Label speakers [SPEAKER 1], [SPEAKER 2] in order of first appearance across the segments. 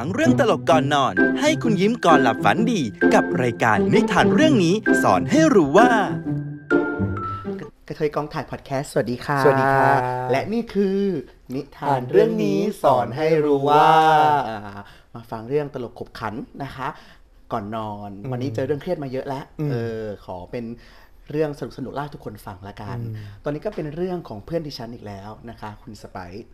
[SPEAKER 1] ฟังเรื่องตลกก่อนนอน ให้คุณยิ้มก่อนหลับฝันดี กับรายการนิทานเรื่องนี้สอนให้รู้ว่า
[SPEAKER 2] กระเทยกองถ่ายพอดแคสต์สวัสดีค่ะ
[SPEAKER 3] สวัสดีครับ
[SPEAKER 2] และนี่คือ นิทานเรื่องนี้สอนให้รู้ว่าอ่า มาฟังเรื่องตลกขบขันนะคะ ก่อนนอน วันนี้เจอเรื่องเครียดมาเยอะแล้วเออขอเป็นเรื่องสนุกสนุกๆเล่าให้ทุกคนฟังละกัน ตอนนี้ก็เป็นเรื่องของเพื่อนดิฉันอีกแล้วนะคะ คุณสไปซ์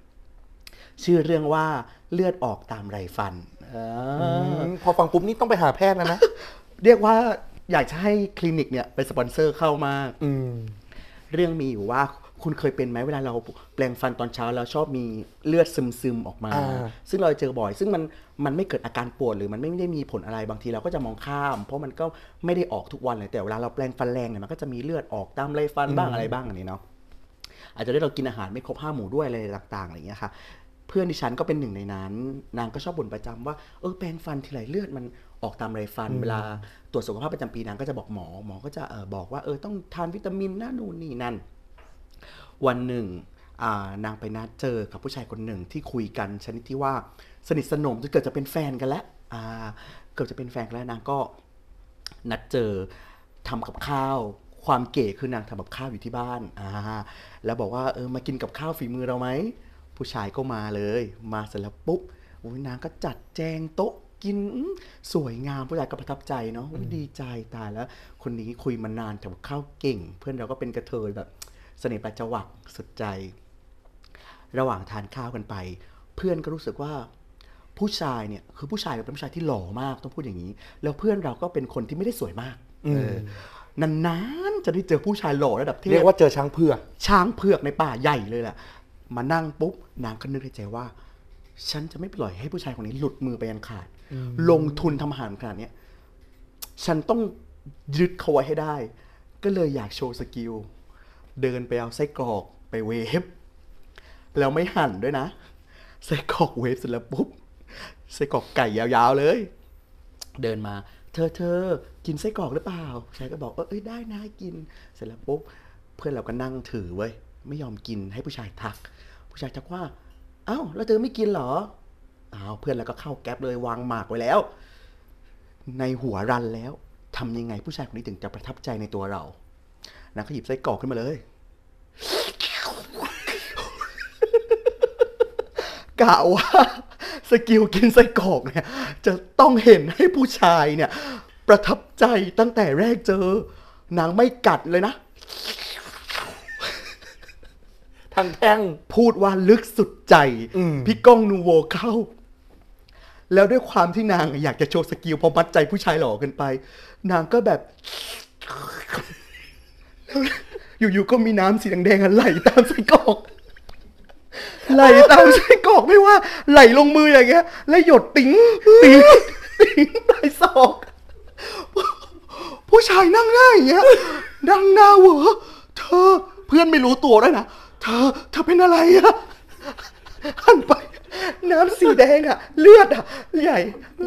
[SPEAKER 2] ชื่อเรื่องว่าเลือดออกตามไรฟันเอออ
[SPEAKER 3] มพอฟังปุ๊บนี่ต้องไปหาแพทย์แล้วนะ
[SPEAKER 2] เรียกว่าอยากจะให้คลินิกเนี่ยเป็นสปอนเซอร์เข้ามาก
[SPEAKER 3] อืม
[SPEAKER 2] เรื่องมีอยู่ว่าคุณเคยเป็นไหมเวลาเราแปรงฟันตอนเช้าแล้วชอบมีเลือดซึมๆออกมา
[SPEAKER 3] อ่า
[SPEAKER 2] ซึ่งเราเจอบ่อย ซึ่งมันมันไม่เกิดอาการปวดหรือมันไม่ได้มีผลอะไรบางทีเราก็จะมองข้าม เพราะมันก็ไม่ได้ออกทุกวันเลยแต่เวลาเราแปรงฟันแรงเนี่ยมันก็จะมีเลือดออกตามไรฟันบ้างอะไรบ้างอันนี้เนาะอาจจะได้เรากินอาหารไม่ครบห้าหมู่ด้วยอะไรต่างๆอะไรอย่างเงี้ยค่ะ เพื่อนดิฉันก็เป็นหนึ่งในนั้น นางก็ชอบบ่นประจำว่าเออแปรงฟันทีไรเลือดมันออกตามไรฟัน เวลาตรวจสุขภาพประจำปีนางก็จะบอกหมอ หมอก็จะเออบอกว่าเออต้องทานวิตามินนะนู่นนี่นั่นวันหนึ่งอ่านางไปนัดเจอกับผู้ชายคนหนึ่งที่คุยกันชนิดที่ว่าสนิทสนมจนเกิดจะเป็นแฟนกันแล้วอ่าเกือบจะเป็นแฟนกันแล้วนางก็นัดเจอทำกับข้าว ความเก๋คือนางทำกับข้าวอยู่ที่บ้านอ่าแล้วบอกว่าเออมากินกับข้าวฝีมือเราไหม ผู้ชายก็มาเลย มาเสร็จแล้วปุ๊บโอ้ยนางก็จัดแจงโต๊ะกินอื้อสวยงามผู้ชายก็ประทับใจเนาะอุ๊ยดีใจตายแล้ว คนนี้คุยมานานทำกับข้าวเก่ง เพื่อนเราก็เป็นกระเทยแบบเสน่ห์ประจวักสุดใจ ระหว่างทานข้าวกันไป เพื่อนก็รู้สึกว่าผู้ชายเนี่ยคือผู้ชายเป็นผู้ชายที่หล่อมากต้องพูดอย่างนี้ แล้วเพื่อนเราก็เป็นคนที่ไม่ได้สวยมากเออนานๆจะได้เจอผู้ชายหล่อระดับเทพ
[SPEAKER 3] เรียกว่าเจอช้างเผือก
[SPEAKER 2] ช้างเผือกในป่าใหญ่เลยแหละ มานั่งปุ๊บนางก็นึกในใจว่า ฉันจะไม่ปล่อยให้ผู้ชายคนนี้หลุดมือไปอันขาด ลงทุนทำอาหารขนาดเนี้ยฉันต้องยึดเขาไว้ให้ได้ ก็เลยอยากโชว์ skill เดินไปเอาไส้กรอกไปเวฟแล้วไม่หั่นด้วยนะไส้กรอกเวฟเสร็จแล้วปุ๊บไส้กรอกไก่ยาวๆเลย เดินมา เธอเธอกินไส้กรอกหรือเปล่าชายก็บอกเออเอ้ยได้นะกิน เสร็จแล้วปุ๊บเพื่อนเราก็นั่งถือเว้ย ไม่ยอมกินให้ผู้ชายทัก ผู้ชายทักว่า เอ้าแล้วเธอไม่กินเหรออ้าวเพื่อนเราก็เข้าแก๊ปเลยวางหมากไว้แล้ว ในหัวรันแล้วทำยังไงผู้ชายคนนี้ถึงจะประทับใจในตัวเรานางก็หยิบไส้กรอกขึ้นมาเลยกะว่า skill กินไส้กรอกเนี่ยจะต้องเห็นให้ผู้ชายเนี่ย ประทับใจตั้งแต่แรกเจอนางไม่กัดเลยนะ
[SPEAKER 3] ทั้งแท่ง
[SPEAKER 2] พูดว่าลึกสุดใจ
[SPEAKER 3] อืม
[SPEAKER 2] พี่ก้องนูโวเข้า แล้วด้วยความที่นางอยากจะโชว์ skill พอมัดใจผู้ชายหล่อเกินไป นางก็แบบแล้วอยู่ๆก็มีน้ำสีแดงๆอะไหลตามไส้กรอกไหลตามไส้กรอกไม่ว่า ไหลลงมืออย่างเงี้ย แล้วหยดติ๋งติ๋งติ๋งปลายศอก ผู้ชายนั่งหน้าอย่างเงี้ยนั่งหน้าเหวอเธอเพื่อนไม่รู้ตัวด้วยนะ เธอ เธอเป็นอะไรอะหันไป น้ำสีแดงอะเลือดอะใหญ่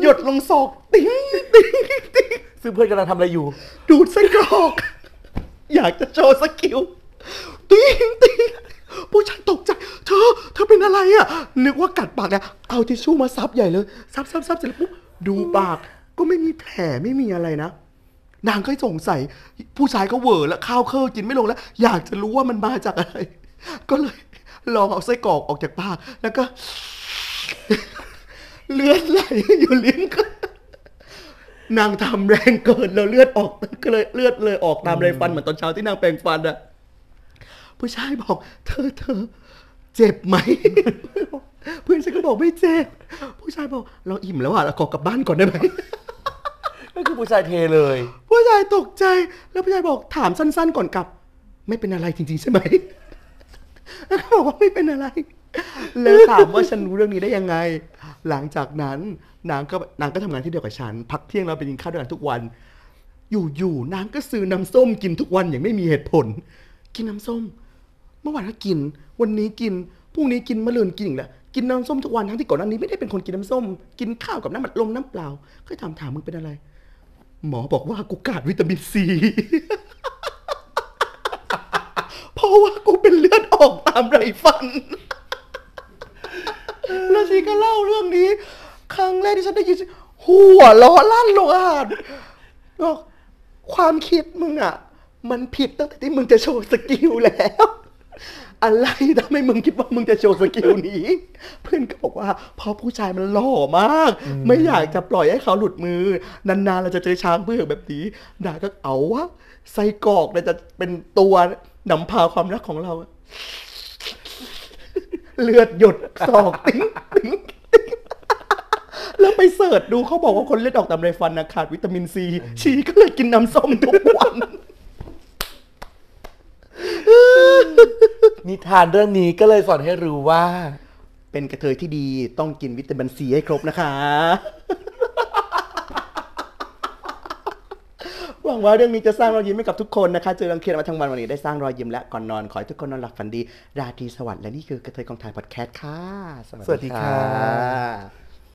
[SPEAKER 2] หยดลงศอกติ๋งติ๋งติ๋ง
[SPEAKER 3] ซึ่งเพื่อนกำลังทำอะไรอยู่
[SPEAKER 2] ดูดไส้กรอก อยากจะโชว์ skill ติ๊งติ๊งผู้ชายตกใจ เธอ เธอเป็นอะไรอะนึกว่ากัดปากเนี่ยเอาทิชชู่มาซับใหญ่เลย ซับซับซับเสร็จแล้วปุ๊บดูปาก ก็ไม่มีแผลไม่มีอะไรนะ นางก็สงสัย ผู้ชายก็เหวอแล้วข้าวเคอกินไม่ลงแล้ว อยากจะรู้ว่ามันมาจากอะไร ก็เลยลองเอาไส้กรอกออกจากปาก แล้วก็ เลือดไหลอยู่ลิ้นก็นางทำแรงเกินแล้วเลือดออกก็เลยเลือดเลยออกตามไรฟันเหมือนตอนเช้าที่นางแปรงฟันอะผู้ชายบอก เธอเธอเจ็บไหมเพื่อนฉันก็บอกไม่เจ็บผู้ชายบอก เราอิ่มแล้วอะเราขอกลับบ้านก่อนได้ไหม
[SPEAKER 3] ก็คือผู้ชายเทเลย
[SPEAKER 2] ผู้ชายตกใจ แล้วผู้ชายบอกถามสั้น ๆ ก่อนกลับ ไม่เป็นอะไรจริง ๆ ใช่ไหมแล้วก็ บอกว่าไม่เป็นอะไร แล้วถามว่าฉันรู้เรื่องนี้ได้ยังไง หลังจากนั้นนางก็นางก็ทำงานที่เดียวกับฉัน พักเที่ยงเราไปกินข้าวด้วยกันทุกวัน อยู่ๆนางก็ซื้อน้ำส้มกินทุกวันอย่างไม่มีเหตุผล กินน้ำส้ม เมื่อวานก็กิน วันนี้กินพรุ่งนี้กินมะรืนกินอีกแล้วกินน้ำส้มทุกวันทั้งที่ก่อนหน้านี้ไม่ได้เป็นคนกินน้ำส้ม กินข้าวกับน้ำมันลมน้ำเปล่าก็ถามถามมึงเป็นอะไร หมอบอกว่ากูขาดวิตามินซี ว่ากูเป็นเลือดออกตามไรฟัน แล้วชีก็เล่าเรื่องนี้ครั้งแรกที่ฉันได้ยินหัวเราะลั่นลงอาหารบอกความคิดมึงอะ มันผิดตั้งแต่ที่มึงจะโชว์ skill แล้ว อะไรทำให้มึงคิดว่ามึงจะโชว์ skill นี้ เพื่อนก็บอกว่าเพราะผู้ชายมันหล่อมาก ไม่อยากจะปล่อยให้เขาหลุดมือ นานๆเราจะเจอช้างเผือกแบบนี้ด่าก็เอาวะไส้กรอกเนี่ยจะเป็นตัว นำพาความรักของเรา เลือดหยดสอกติ้งติ้งติ้งแล้วไป search ดูเขาบอกว่าคนเลือดออกตามไรฟันนะขาดวิตามินซีชีก็เลยกินน้ำส้มทุกวัน
[SPEAKER 3] นิทานเรื่องนี้ก็เลยสอนให้รู้ว่า
[SPEAKER 2] เป็นกระเทยที่ดีต้องกินวิตามินซีให้ครบนะคะ หวังว่าเรื่องนี้จะสร้างรอยยิ้มให้กับทุกคนนะคะ เจอรังเคียนมาทั้งวันวันนี้ได้สร้างรอยยิ้มและก่อนนอน ขอให้ทุกคนนอนหลับฝันดี ราตรีสวัสดิ์และนี่คือกระเทยกองถ่ายพอดแคสต์ค่ะ
[SPEAKER 3] สวัสดี
[SPEAKER 2] ค่ะ